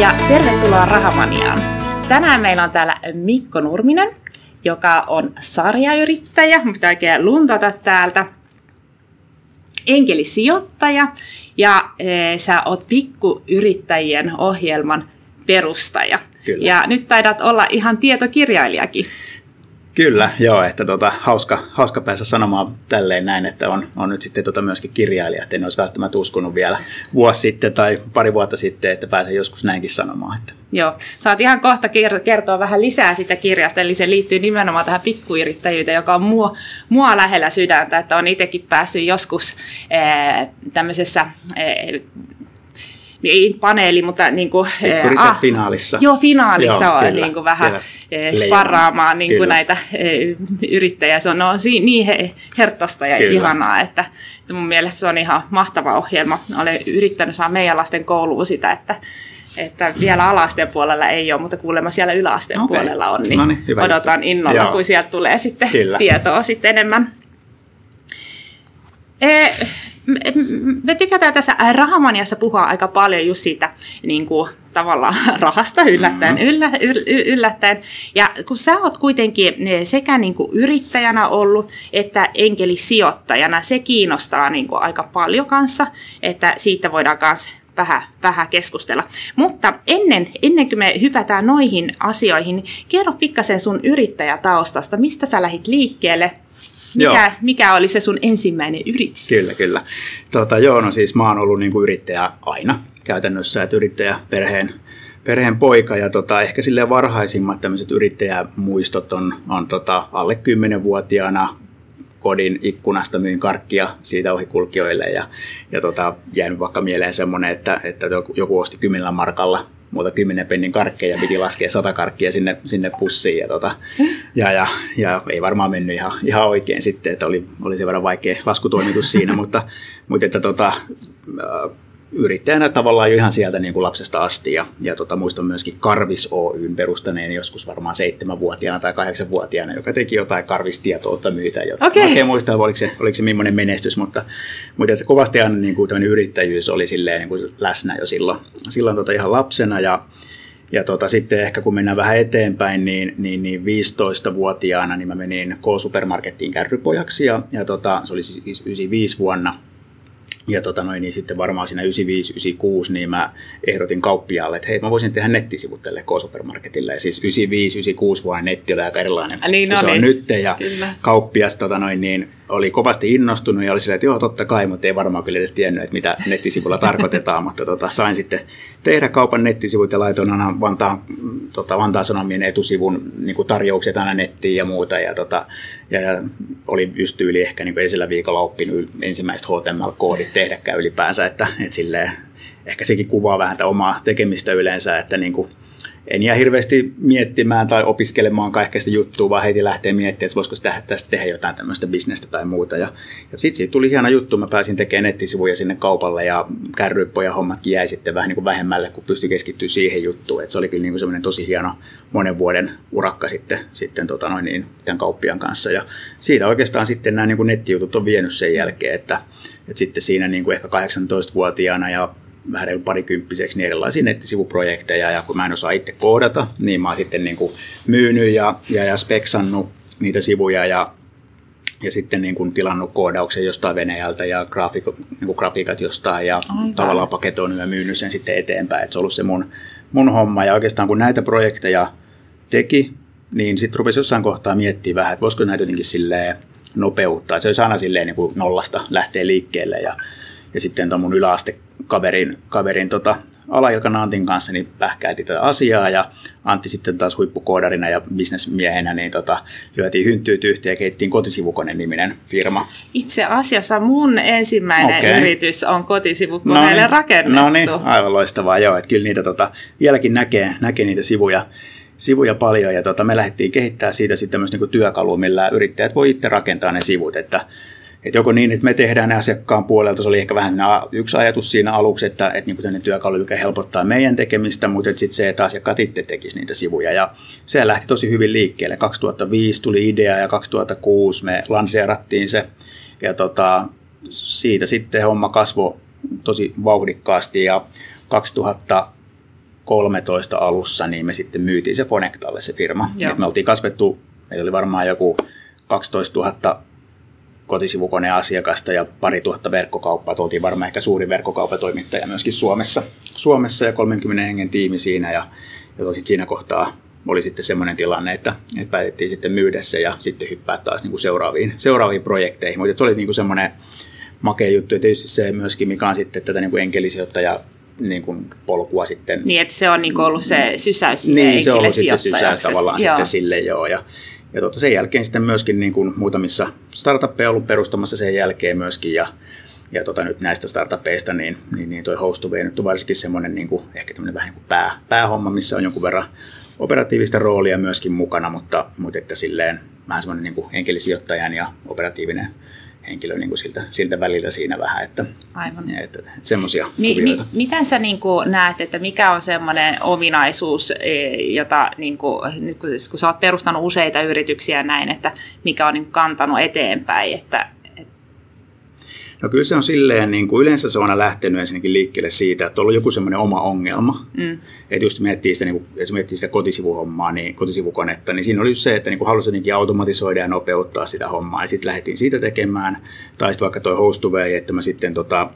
ja tervetuloa Rahamaniaan. Tänään meillä on täällä Mikko Nurminen, joka on sarjayrittäjä, mutta oikein luntata täältä, enkelisijoittaja ja e, sä oot pikkuyrittäjien ohjelman perustaja. Kyllä. Ja nyt taidat olla ihan tietokirjailijakin. Kyllä, joo, että tota, hauska, hauska päästä sanomaan tälleen näin, että on, on nyt sitten tota myöskin kirjailija, että en olisi välttämättä uskonut vielä vuosi sitten tai pari vuotta sitten, että pääsen joskus näinkin sanomaan. Että. Joo, saat ihan kohta kertoa vähän lisää sitä kirjasta, eli se liittyy nimenomaan tähän pikkuyrittäjyyteen, joka on mua, mua lähellä sydäntä, että on itsekin päässyt joskus ee, tämmöisessä ee, ei paneeli, mutta niin kuin, ah, finaalissa. Joo, finaalissa joo, on kyllä, niin kuin vähän Siellä sparraamaan niin kuin näitä yrittäjiä. Se on no, niin hertosta ja kyllä. ihanaa, että, mun mielestä se on ihan mahtava ohjelma. Olen yrittänyt saada meidän lasten kouluun sitä, että että vielä alasteen puolella ei ole, mutta kuulemma siellä yläasteen okay. puolella on, niin, no niin hyvä odotan juttu. innolla, Joo. kun sieltä tulee sitten Kyllä. tietoa sitten enemmän. E, me tykätään tässä Rahamaniassa puhua aika paljon just siitä niin kuin, tavallaan rahasta yllättäen, mm-hmm. yllä, yllättäen. Ja kun sä oot kuitenkin eh, sekä niin kuin yrittäjänä ollut että enkelisijoittajana, se kiinnostaa niin kuin aika paljon kanssa, että siitä voidaan myös vähän, vähän keskustella. Mutta ennen, ennen kuin me hypätään noihin asioihin, niin kerro pikkasen sun yrittäjätaustasta. Mistä sä lähit liikkeelle? Mikä, mikä oli se sun ensimmäinen yritys? Kyllä, kyllä. Tota, joo, no siis mä oon ollut niin kuin yrittäjä aina käytännössä, että yrittäjä perheen, perheen poika ja tota, ehkä sille varhaisimmat tämmöiset yrittäjämuistot on, on tota, alle 10-vuotiaana kodin ikkunasta myin karkkia siitä ohikulkijoille ja, ja tota, jäänyt vaikka mieleen semmoinen, että, että joku osti kymmenellä markalla muuta kymmenen pennin karkkeja, piti laskea sata karkkia sinne, sinne pussiin. Ja, tota, ja, ja, ja, ei varmaan mennyt ihan, ihan oikein sitten, että oli, oli sen verran vaikea laskutoimitus siinä, mutta, mutta että tota, yrittäjänä tavallaan jo ihan sieltä niin kuin lapsesta asti. Ja, ja tota, muistan myöskin Karvis Oyn perustaneen joskus varmaan seitsemänvuotiaana tai kahdeksanvuotiaana, joka teki jotain karvistietoutta myytä. Jotain. Okay. Mä en muista, oliko se, oliko se millainen menestys, mutta, mutta että kovasti aina niin kuin yrittäjyys oli silleen, niin kuin läsnä jo silloin, silloin tota ihan lapsena. Ja, ja tota, sitten ehkä kun mennään vähän eteenpäin, niin, niin, niin 15-vuotiaana niin mä menin K-supermarkettiin kärrypojaksi ja, ja tota, se oli siis 95 vuonna – ja tota noin, niin sitten varmaan siinä 95-96 niin mä ehdotin kauppiaalle, että hei mä voisin tehdä nettisivut tälle K-supermarketille. Ja siis 95-96 vuonna netti oli aika erilainen niin, no, se niin. on nyt. Ja Kyllä. kauppias tota noin, niin oli kovasti innostunut ja oli silleen, että joo totta kai, mutta ei varmaan kyllä edes tiennyt, että mitä nettisivulla tarkoitetaan. mutta tota, sain sitten tehdä kaupan nettisivut ja laitoin aina Vantaan, tota, Vantaan Sanomien etusivun niin kuin tarjoukset aina nettiin ja muuta. Ja, tota, ja, ja oli just yli ehkä niin kuin viikolla oppinut ensimmäiset HTML-koodit tehdäkään ylipäänsä, että, että silleen, ehkä sekin kuvaa vähän omaa tekemistä yleensä, että niin kuin, en jää hirveästi miettimään tai opiskelemaan kaikkea juttua, vaan heti lähtee miettimään, että voisiko tästä tehdä jotain tämmöistä bisnestä tai muuta. Ja, ja sitten siitä tuli hieno juttu, mä pääsin tekemään nettisivuja sinne kaupalle ja kärryppoja hommatkin jäi sitten vähän niin kuin vähemmälle, kun pystyi keskittyä siihen juttuun. Et se oli kyllä niin kuin semmoinen tosi hieno monen vuoden urakka sitten, sitten tota noin niin, tämän kauppian kanssa. Ja siitä oikeastaan sitten nämä niin kuin nettijutut on vienyt sen jälkeen, että, että sitten siinä niin kuin ehkä 18-vuotiaana ja vähän reilu parikymppiseksi niin erilaisia nettisivuprojekteja ja kun mä en osaa itse koodata, niin mä oon sitten niin kuin myynyt ja, ja, ja speksannut niitä sivuja ja, ja sitten niin kuin tilannut koodauksen jostain Venäjältä ja graafiko, niin kuin grafiikat jostain ja Aivan. tavallaan paketoinut ja myynyt sen sitten eteenpäin. Et se on ollut se mun, mun homma ja oikeastaan kun näitä projekteja teki, niin sitten rupesi jossain kohtaa miettimään vähän, että voisiko näitä jotenkin silleen nopeuttaa. Se olisi aina silleen niin kuin nollasta lähtee liikkeelle ja, ja sitten tuon mun yläaste kaverin, kaverin tota, Alailkan Antin kanssa niin pähkäiltiin tätä asiaa ja Antti sitten taas huippukoodarina ja bisnesmiehenä niin tota, lyötiin hynttyyt yhteen ja keittiin kotisivukone niminen firma. Itse asiassa mun ensimmäinen okay. yritys on kotisivukoneelle no niin, rakennettu. No niin, aivan loistavaa joo, että kyllä niitä tota, vieläkin näkee, näkee niitä sivuja, sivuja paljon ja tota, me lähdettiin kehittämään siitä sitten tämmöistä niin työkalua, millä yrittäjät voi itse rakentaa ne sivut, että että joko niin, että me tehdään ne asiakkaan puolelta, se oli ehkä vähän yksi ajatus siinä aluksi, että, että niin kuin työkalu, joka helpottaa meidän tekemistä, mutta sitten se, että asiakkaat itse tekisivät niitä sivuja. Ja se lähti tosi hyvin liikkeelle. 2005 tuli idea ja 2006 me lanseerattiin se. Ja tota, siitä sitten homma kasvoi tosi vauhdikkaasti ja 2000 13 alussa, niin me sitten myytiin se Fonectalle se firma. Et me oltiin kasvettu, meillä oli varmaan joku 12 000 kotisivukoneasiakasta ja pari tuhatta verkkokauppaa. Oltiin varmaan ehkä suurin verkkokauppatoimittaja myöskin Suomessa, Suomessa ja 30 hengen tiimi siinä. Ja, ja sitten siinä kohtaa oli sitten semmoinen tilanne, että, että päätettiin sitten myydä se ja sitten hyppää taas niin kuin seuraaviin, seuraaviin projekteihin. Mutta se oli niin kuin semmoinen makea juttu ja tietysti se myöskin, mikä on sitten tätä niin kuin enkelisijoittaja niin kuin polkua sitten. Niin, että se on niin kuin ollut se sysäys Niin, se on ollut sitten se sysäys tavallaan joo. sitten sille joo. Ja, ja tuota, sen jälkeen sitten myöskin niin kuin muutamissa startuppeja ollut perustamassa sen jälkeen myöskin. Ja, ja tota, nyt näistä startupeista, niin, niin, niin toi Hostaway nyt on varsinkin semmoinen niin kuin, ehkä tämmöinen vähän niin kuin pää, päähomma, missä on jonkun verran operatiivista roolia myöskin mukana, mutta, mutta että silleen vähän semmoinen niin kuin enkelisijoittajan ja operatiivinen henkilö niin kuin siltä, siltä väliltä siinä vähän, että, Aivan. että, että semmoisia mi, mi, Miten sä niin kuin näet, että mikä on semmoinen ominaisuus, e, jota niin kuin, nyt kun, siis kun sä oot perustanut useita yrityksiä näin, että mikä on niin kantanut eteenpäin, että No kyllä se on silleen, niin kuin yleensä se on aina lähtenyt ensinnäkin liikkeelle siitä, että on ollut joku semmoinen oma ongelma. Mm. Että just miettii sitä, niin kuin, jos miettii sitä kotisivuhommaa, niin kotisivukonetta, niin siinä oli just se, että niin kuin halusi jotenkin automatisoida ja nopeuttaa sitä hommaa. Ja sitten lähdettiin siitä tekemään. Tai sitten vaikka toi Hostaway, että mä sitten tota,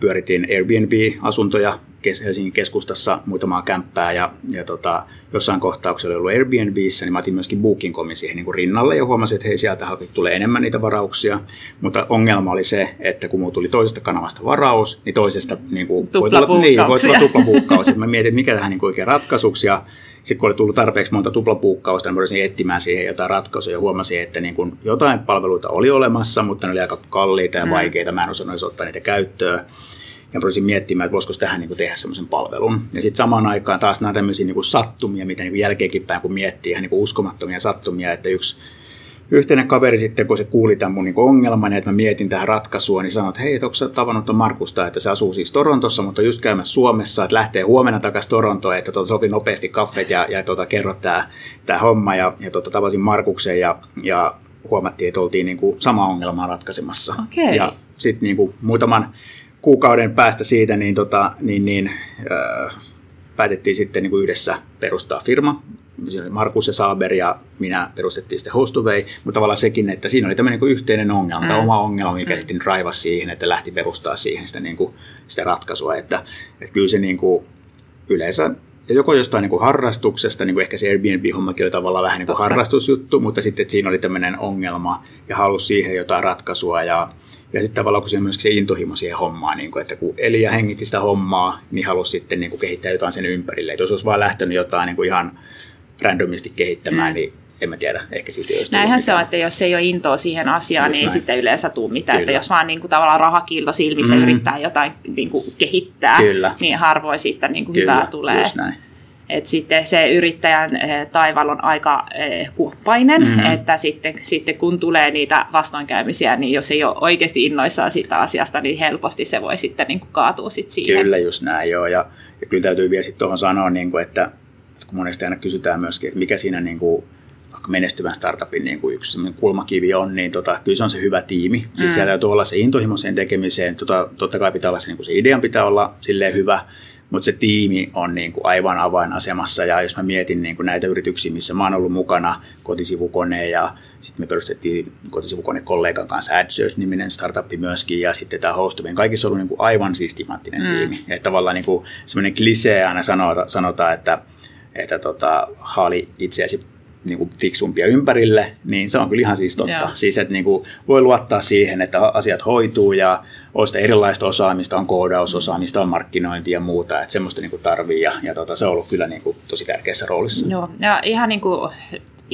pyöritin Airbnb-asuntoja Helsingin keskustassa muutamaa kämppää ja, ja tota, jossain kohtauksessa oli ollut Airbnbissä, niin mä otin myöskin Booking.comin siihen niin kuin rinnalle ja huomasin, että hei, sieltä tulee enemmän niitä varauksia. Mutta ongelma oli se, että kun mulla tuli toisesta kanavasta varaus, niin toisesta niin kuin, voi tulla, niin, voi tulla tuplapuukkaus. mä mietin, mikä tähän niin kuin oikein ratkaisuksi ja sitten kun oli tullut tarpeeksi monta tuplapuukkausta, niin voisin etsimään siihen jotain ratkaisuja ja huomasin, että niin kuin jotain palveluita oli olemassa, mutta ne oli aika kalliita ja mm. vaikeita. Mä en osannut ottaa niitä käyttöön ja rupesin miettimään, että voisiko tähän niin kuin tehdä semmoisen palvelun. Ja sitten samaan aikaan taas nämä tämmöisiä niin sattumia, mitä niin jälkeenkin päin kun miettii, ihan niin uskomattomia sattumia, että yksi yhteinen kaveri sitten, kun se kuuli tämän mun niin ongelman ja että mä mietin tähän ratkaisua, niin sanoi, että hei, onko sä tavannut tuon Markusta, että se asuu siis Torontossa, mutta on just käymässä Suomessa, että lähtee huomenna takaisin Torontoon, että tuota, sopi nopeasti kaffet ja, ja tuota, kerro tämä, tämä homma. Ja, ja tuota, tavasin Markuksen ja, ja huomattiin, että oltiin niin kuin sama ongelmaa ratkaisemassa. Okay. Ja sitten niin kuin muutaman kuukauden päästä siitä, niin, tota, niin, niin äh, päätettiin sitten niin kuin yhdessä perustaa firma. Markus ja Saaber ja minä perustettiin sitten Hostaway, mutta tavallaan sekin, että siinä oli tämmöinen niin yhteinen ongelma, mm. oma ongelma, mikä mm. sitten raivasi siihen, että lähti perustaa siihen sitä, niin kuin, sitä ratkaisua. Että, että kyllä se niin kuin, yleensä joko jostain niin kuin harrastuksesta, niin kuin ehkä se Airbnb-hommakin oli tavallaan vähän niin kuin harrastusjuttu, mutta sitten että siinä oli tämmöinen ongelma ja halusi siihen jotain ratkaisua ja ja sitten tavallaan kun se myöskin se intohimo siihen hommaan, niin kuin, että kun eli ja hengitti sitä hommaa, niin halusi sitten niin kuin kehittää jotain sen ympärille. Että jos olisi vaan lähtenyt jotain niin kuin ihan randomisti kehittämään, mm. niin en mä tiedä, ehkä siitä ei Näinhän se on, että jos ei ole intoa siihen asiaan, Just niin näin. ei sitten yleensä tule mitään. Että jos vaan niin kuin, tavallaan rahakiilto silmissä mm. yrittää jotain niin kuin, kehittää, Kyllä. niin harvoin siitä niin kuin, hyvää tulee. Just näin. Et sitten se yrittäjän eh, taival on aika eh, kumppainen, mm-hmm. että sitten, sitten kun tulee niitä vastoinkäymisiä, niin jos ei ole oikeasti innoissaan siitä asiasta, niin helposti se voi sitten niin kuin kaatua sit siihen. Kyllä just näin joo, ja, ja kyllä täytyy vielä sitten tuohon sanoa, niin kuin, että kun monesti aina kysytään myöskin, että mikä siinä niin kuin, menestyvän startupin niin kuin yksi kulmakivi on, niin tota, kyllä se on se hyvä tiimi. Siis mm. siellä täytyy olla se intohimo sen tekemiseen. Tota, totta kai pitää olla se, niin kuin se idean pitää olla silleen hyvä, mutta se tiimi on niin kuin aivan avainasemassa ja jos mä mietin niin kuin näitä yrityksiä, missä mä oon ollut mukana, kotisivukone ja sitten me perustettiin kotisivukone kollegan kanssa AdSearch-niminen startup myöskin ja sitten tämä Hostubin. Kaikissa on ollut niin kuin aivan systemaattinen mm. tiimi. Että tavallaan niin kuin semmoinen klisee aina sanota, sanotaan, että, että tota, haali itseäsi niin kuin fiksumpia ympärille, niin se on kyllä ihan siis totta. Yeah. Siis, että niin kuin voi luottaa siihen, että asiat hoituu ja on sitä erilaista osaamista, on koodausosaamista, on markkinointi ja muuta, että semmoista niin kuin tarvii ja, ja tota, se on ollut kyllä niin kuin tosi tärkeässä roolissa. Joo, ja ihan niin kuin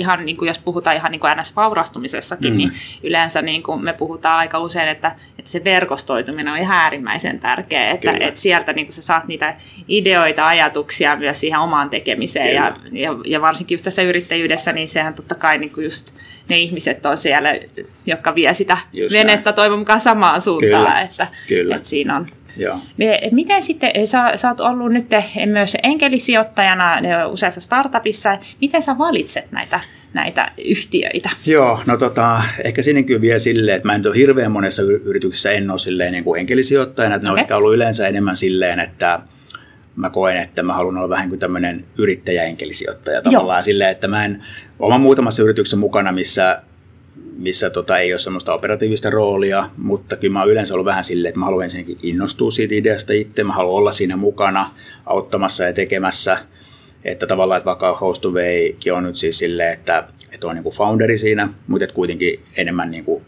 ihan niin kuin jos puhutaan ihan niin kuin NS-vaurastumisessakin, mm. niin yleensä niin kuin me puhutaan aika usein, että, että se verkostoituminen on ihan äärimmäisen tärkeä, että, että sieltä niin kuin sä saat niitä ideoita, ajatuksia myös siihen omaan tekemiseen. Ja, ja, ja varsinkin just tässä yrittäjyydessä, niin sehän totta kai niin kuin just ne ihmiset on siellä, jotka vie sitä just venettä näin. toivon mukaan samaan suuntaan, Kyllä. Että, Kyllä. että siinä on Joo. Miten sitten, sä, sä oot ollut nyt myös enkelisijoittajana useassa startupissa, miten sä valitset näitä, näitä yhtiöitä? Joo, no tota, ehkä sinnekin vielä silleen, että mä en ole hirveän monessa yrityksessä en ole silleen niin kuin enkelisijoittajana, että ne okay. on ehkä ollut yleensä enemmän silleen, että mä koen, että mä haluan olla vähän kuin tämmöinen yrittäjäenkelisijoittaja tavallaan silleen, että mä en, oma muutamassa yrityksessä mukana, missä missä tota, ei ole semmoista operatiivista roolia, mutta kyllä mä oon yleensä ollut vähän silleen, että mä haluan ensinnäkin innostua siitä ideasta itse, mä haluan olla siinä mukana auttamassa ja tekemässä, että tavallaan, että vaikka Host on nyt siis silleen, että, että on niin kuin founderi siinä, mutta että kuitenkin enemmän niin kuin,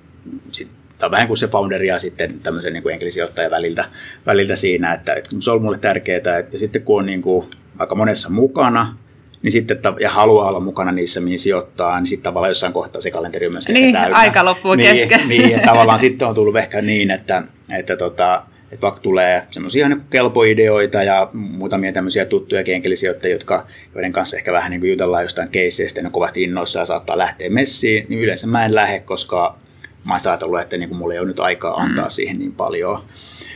sit, tai vähän kuin se founderi ja sitten tämmöisen niin kuin enkelisijoittajan väliltä, väliltä siinä, että, että se on mulle tärkeää, ja sitten kun on niin kuin, aika monessa mukana, niin sitten, ja haluaa olla mukana niissä, mihin sijoittaa, niin sitten tavallaan jossain kohtaa se kalenteri on myös Niin, täynnä. aika loppuu niin, kesken. Niin, tavallaan sitten on tullut ehkä niin, että, että tota, että vaikka tulee semmoisia niin kelpoideoita ja muutamia tämmöisiä tuttuja kenkelisijoittajia, jotka, joiden kanssa ehkä vähän niin kuin jutellaan jostain keisseistä ja ne kovasti innoissa ja saattaa lähteä messiin, niin yleensä mä en lähde, koska mä oon ajatellut, että niin kuin mulla ei ole nyt aikaa antaa mm. siihen niin paljon.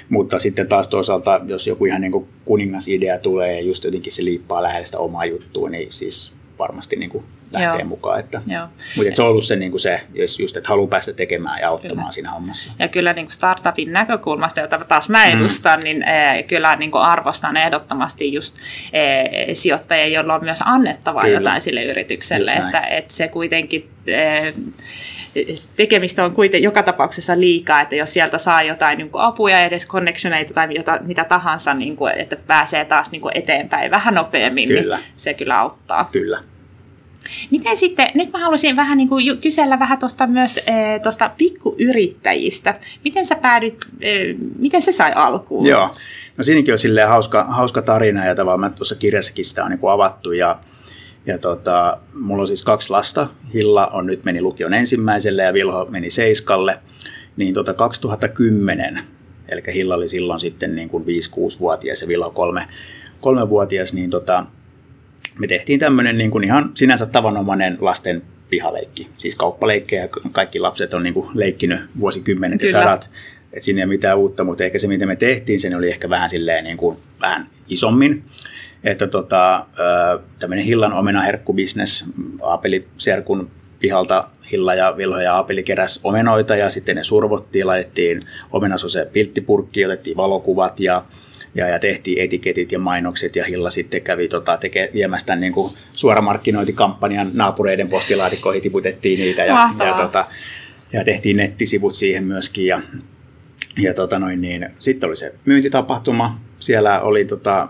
Mutta sitten taas toisaalta, jos joku ihan niin kuin kuningasidea tulee ja just jotenkin se liippaa lähellä sitä omaa juttua, niin siis varmasti niin kuin lähtee Joo. mukaan. Että, Joo. Mutta se on ollut se, niin kuin se just, että haluaa päästä tekemään ja auttamaan kyllä. siinä hommassa. Ja kyllä niin kuin startupin näkökulmasta, jota taas mä mm. edustan, mm. niin eh, kyllä niin kuin arvostan ehdottomasti just eh, sijoittajia, joilla on myös annettavaa kyllä. jotain sille yritykselle. Että, että se kuitenkin... Eh, tekemistä on kuitenkin joka tapauksessa liikaa, että jos sieltä saa jotain niin kuin apuja, edes connectioneita tai jota, mitä tahansa, niin kuin, että pääsee taas niin kuin eteenpäin vähän nopeammin, niin kyllä. niin se kyllä auttaa. Kyllä. Miten sitten, nyt mä haluaisin vähän niin kuin kysellä vähän tuosta myös e, tuosta pikkuyrittäjistä. Miten sä päädyt, e, miten se sai alkuun? Joo, no siinäkin on silleen hauska, hauska tarina ja tavallaan tuossa kirjassakin sitä on niin kuin avattu ja ja tota, mulla on siis kaksi lasta. Hilla on nyt meni lukion ensimmäiselle ja Vilho meni seiskalle. Niin tota 2010, eli Hilla oli silloin sitten niin kuin 5-6-vuotias ja Vilho 3, 3-vuotias, niin tota, me tehtiin tämmöinen niin kuin ihan sinänsä tavanomainen lasten pihaleikki. Siis kauppaleikkejä, kaikki lapset on niin kuin leikkinyt vuosikymmenet Kyllä. ja sadat. Et siinä ei ole mitään uutta, mutta ehkä se, mitä me tehtiin, sen oli ehkä vähän silleen niin kuin, vähän isommin että tota, tämmöinen Hillan omena herkkubisnes, Aapeli Serkun pihalta Hilla ja Vilho ja Aapeli keräs omenoita ja sitten ne survottiin, laitettiin omenasose pilttipurkki, otettiin valokuvat ja, ja, ja tehtiin etiketit ja mainokset ja Hilla sitten kävi tota, teke, viemässä tämän niin kuin suoramarkkinointikampanjan naapureiden postilaatikoihin, tiputettiin niitä ja, ja, tota, ja tehtiin nettisivut siihen myöskin ja, ja tota noin, niin, sitten oli se myyntitapahtuma, siellä oli tota,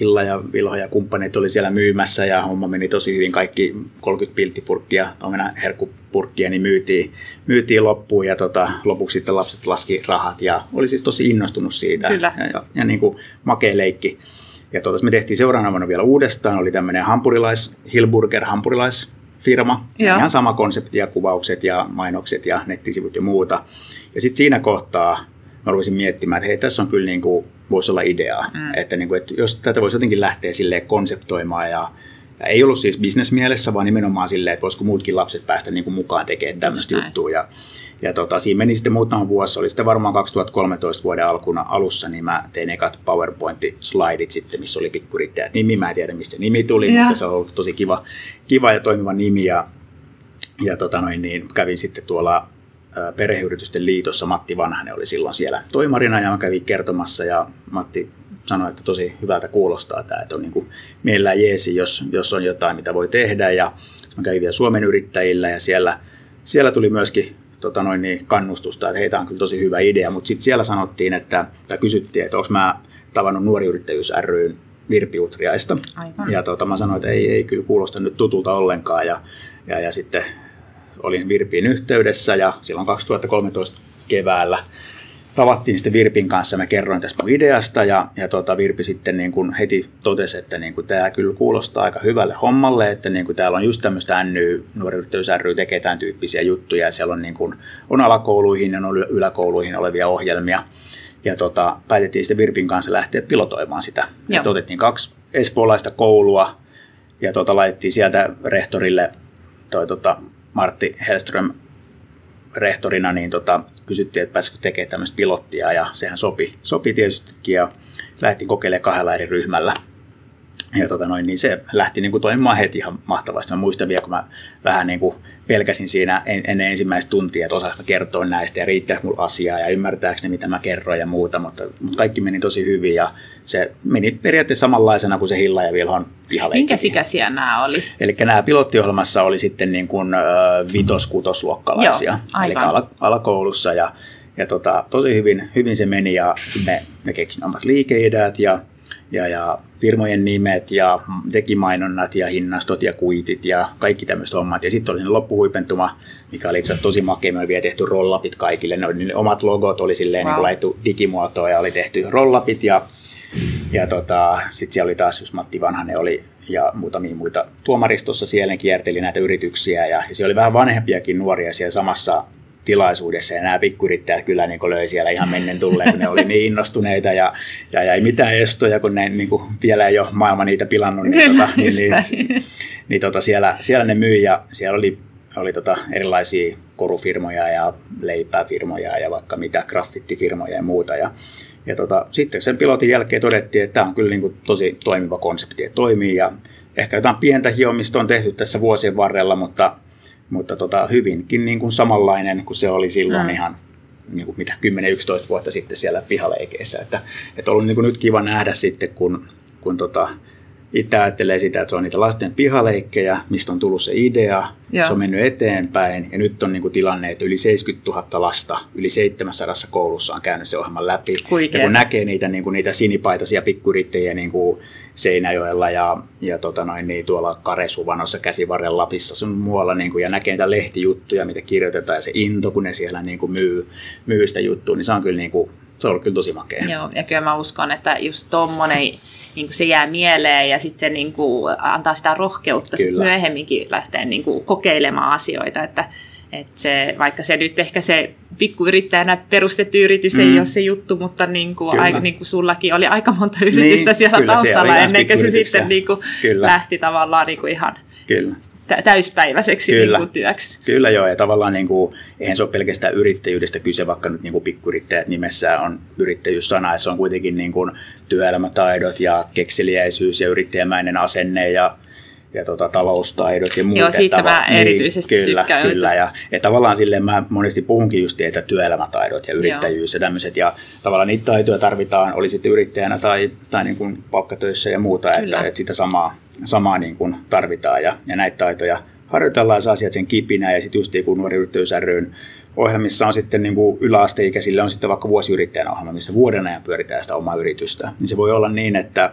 Hilla ja Vilho ja kumppanit oli siellä myymässä ja homma meni tosi hyvin. Kaikki 30 pilttipurkkia, omena herkkupurkkia, niin myytiin, myytiin loppuun ja tota, lopuksi sitten lapset laski rahat ja oli siis tosi innostunut siitä. Kyllä. Ja, ja, ja niin kuin makea leikki. Ja tota, me tehtiin seuraavana vuonna vielä uudestaan, oli tämmöinen hampurilais, Hillburger hampurilaisfirma. Ihan sama konsepti ja kuvaukset ja mainokset ja nettisivut ja muuta. Ja sitten siinä kohtaa mä rupesin miettimään, että hei, tässä on kyllä niin kuin, voisi olla ideaa. Mm. Että, niin kuin, että jos tätä voisi jotenkin lähteä silleen konseptoimaan ja, ja ei ollut siis bisnesmielessä, vaan nimenomaan silleen, että voisiko muutkin lapset päästä niin kuin mukaan tekemään tämmöistä juttua. Ja, ja tota, siinä meni sitten muutama vuosi, oli sitten varmaan 2013 vuoden alkuna alussa, niin mä tein ekat PowerPoint-slaidit sitten, missä oli pikkurittäjät nimi. Mä en tiedä, mistä nimi tuli, ja. mutta se on ollut tosi kiva, kiva ja toimiva nimi. Ja, ja tota noin, niin kävin sitten tuolla perheyritysten liitossa Matti Vanhanen oli silloin siellä toimarina ja mä kävin kertomassa ja Matti sanoi, että tosi hyvältä kuulostaa tämä, että on niin kuin mielellään jeesi, jos, jos on jotain, mitä voi tehdä ja mä kävin vielä Suomen yrittäjillä ja siellä, siellä tuli myöskin tota noin, niin kannustusta, että heitä on kyllä tosi hyvä idea, mutta sitten siellä sanottiin, että, tai kysyttiin, että onko mä tavannut nuori yrittäjyys ryn Virpi Utriaista. Aivan. Ja tota, mä sanoin, että ei, ei kyllä kuulosta nyt tutulta ollenkaan ja, ja, ja sitten olin Virpiin yhteydessä ja silloin 2013 keväällä tavattiin sitten Virpin kanssa, mä kerroin tästä mun ideasta ja, ja tota, Virpi sitten niin kuin heti totesi, että niin kuin tämä kyllä kuulostaa aika hyvälle hommalle, että niin kuin täällä on just tämmöistä NY, nuori yrittäjyys ry tekee tämän tyyppisiä juttuja ja siellä on, niin kuin, on alakouluihin ja on yläkouluihin olevia ohjelmia. Ja tota, päätettiin sitten Virpin kanssa lähteä pilotoimaan sitä. Ja otettiin kaksi espoolaista koulua ja tota, laitettiin sieltä rehtorille toi, tota, Martti Hellström rehtorina, niin tota, kysyttiin, että pääsikö tekemään tämmöistä pilottia ja sehän sopi, sopi tietystikin ja lähdettiin kokeilemaan kahdella eri ryhmällä. ja tota noin, niin se lähti niin kuin toimimaan heti ihan mahtavasti. Mä muistan vielä, kun mä vähän niin kuin pelkäsin siinä en, ennen ensimmäistä tuntia, että osaanko kertoa näistä ja riittääkö mulla asiaa ja ymmärtääkö ne, mitä mä kerroin ja muuta, mutta, mutta kaikki meni tosi hyvin ja se meni periaatteessa samanlaisena kuin se Hilla ja Vilhon pihaleikki. Minkä sikäisiä nämä oli? Eli nämä pilottiohjelmassa oli sitten niin kuin vitos-kutosluokkalaisia, eli ala, alakoulussa ja, ja tota, tosi hyvin, hyvin se meni ja me, me keksin omat liikeideat ja ja, ja firmojen nimet ja tekimainonnat ja hinnastot ja kuitit ja kaikki tämmöiset hommat. Ja sitten oli loppuhuipentuma, mikä oli itse asiassa tosi makea. Me oli vielä tehty rollapit kaikille. Ne, oli, ne omat logot oli silleen wow. niin laittu digimuotoon ja oli tehty rollapit ja, ja tota, sitten siellä oli taas just Matti Vanhanen oli ja muutamia muita tuomaristossa siellä kierteli näitä yrityksiä ja, ja siellä oli vähän vanhempiakin nuoria siellä samassa tilaisuudessa. Ja nämä pikkuyrittäjät kyllä niin löi siellä ihan mennen tulleen, kun ne oli niin innostuneita ja, ja, ja ei mitään estoja, kun ne niin kuin, vielä ei ole maailma niitä pilannut, niin, tota, niin, niin, niin, niin tota, siellä, siellä ne myi ja siellä oli, oli tota, erilaisia korufirmoja ja leipäfirmoja ja vaikka mitä graffittifirmoja ja muuta. Ja, ja tota, sitten sen pilotin jälkeen todettiin, että tämä on kyllä niin kuin tosi toimiva konsepti, että toimii. Ja ehkä jotain pientä hiomista on tehty tässä vuosien varrella, mutta mutta tota, hyvinkin niin kuin samanlainen kuin se oli silloin mm. ihan niin kuin mitä 10-11 vuotta sitten siellä pihaleikeissä. Että, että on ollut niin kuin nyt kiva nähdä sitten, kun, kun tota, itse ajattelee sitä, että se on niitä lasten pihaleikkejä, mistä on tullut se idea, Joo. se on mennyt eteenpäin ja nyt on niin kuin tilanne, että yli 70 000 lasta yli 700 koulussa on käynyt se ohjelman läpi. Huikea. Ja kun näkee niitä, niin kuin niitä sinipaitaisia pikkurittejä niin kuin Seinäjoella ja, ja tota noin, niin tuolla Karesuvanossa käsivarren Lapissa sun muualla niin kuin, ja näkee niitä lehtijuttuja, mitä kirjoitetaan ja se into, kun ne siellä niin kuin myy, myy sitä juttua, niin se on kyllä, niin kuin, se on kyllä tosi makea. Joo, ja kyllä mä uskon, että just tommonen niin kuin se jää mieleen ja sitten se niin kuin antaa sitä rohkeutta sit myöhemminkin lähteä niin kuin kokeilemaan asioita, että että se, vaikka se nyt ehkä se pikkuyrittäjänä perustettu yritys mm. ei ole se juttu, mutta niin kuin, ai, niin kuin sullakin oli aika monta yritystä niin, siellä taustalla ennen kuin se sitten niin kuin lähti tavallaan niin kuin ihan kyllä täyspäiväiseksi Kyllä. Niin kuin työksi. Kyllä joo, ja tavallaan niin kuin, eihän se ole pelkästään yrittäjyydestä kyse, vaikka nyt niin kuin pikkuyrittäjät nimessä on yrittäjyyssana, ja se on kuitenkin niin kuin työelämätaidot ja kekseliäisyys ja yrittäjämäinen asenne ja ja tota, taloustaidot ja muut. Joo, siitä mä niin, erityisesti Kyllä, tykkään. kyllä. Ja, ja tavallaan silleen mä monesti puhunkin just että työelämätaidot ja yrittäjyys Joo. ja tämmöiset. Ja tavallaan niitä taitoja tarvitaan, oli sitten yrittäjänä tai, tai niin kuin palkkatöissä ja muuta, että, että sitä samaa, samaa niin kuin tarvitaan ja, ja näitä taitoja harjoitellaan saa sieltä sen kipinä ja sitten just niin kun nuori yrittäjyys ryn ohjelmissa on sitten niin kuin yläasteikäisille on sitten vaikka vuosiyrittäjän ohjelma, missä vuoden ajan pyöritään sitä omaa yritystä. Niin se voi olla niin, että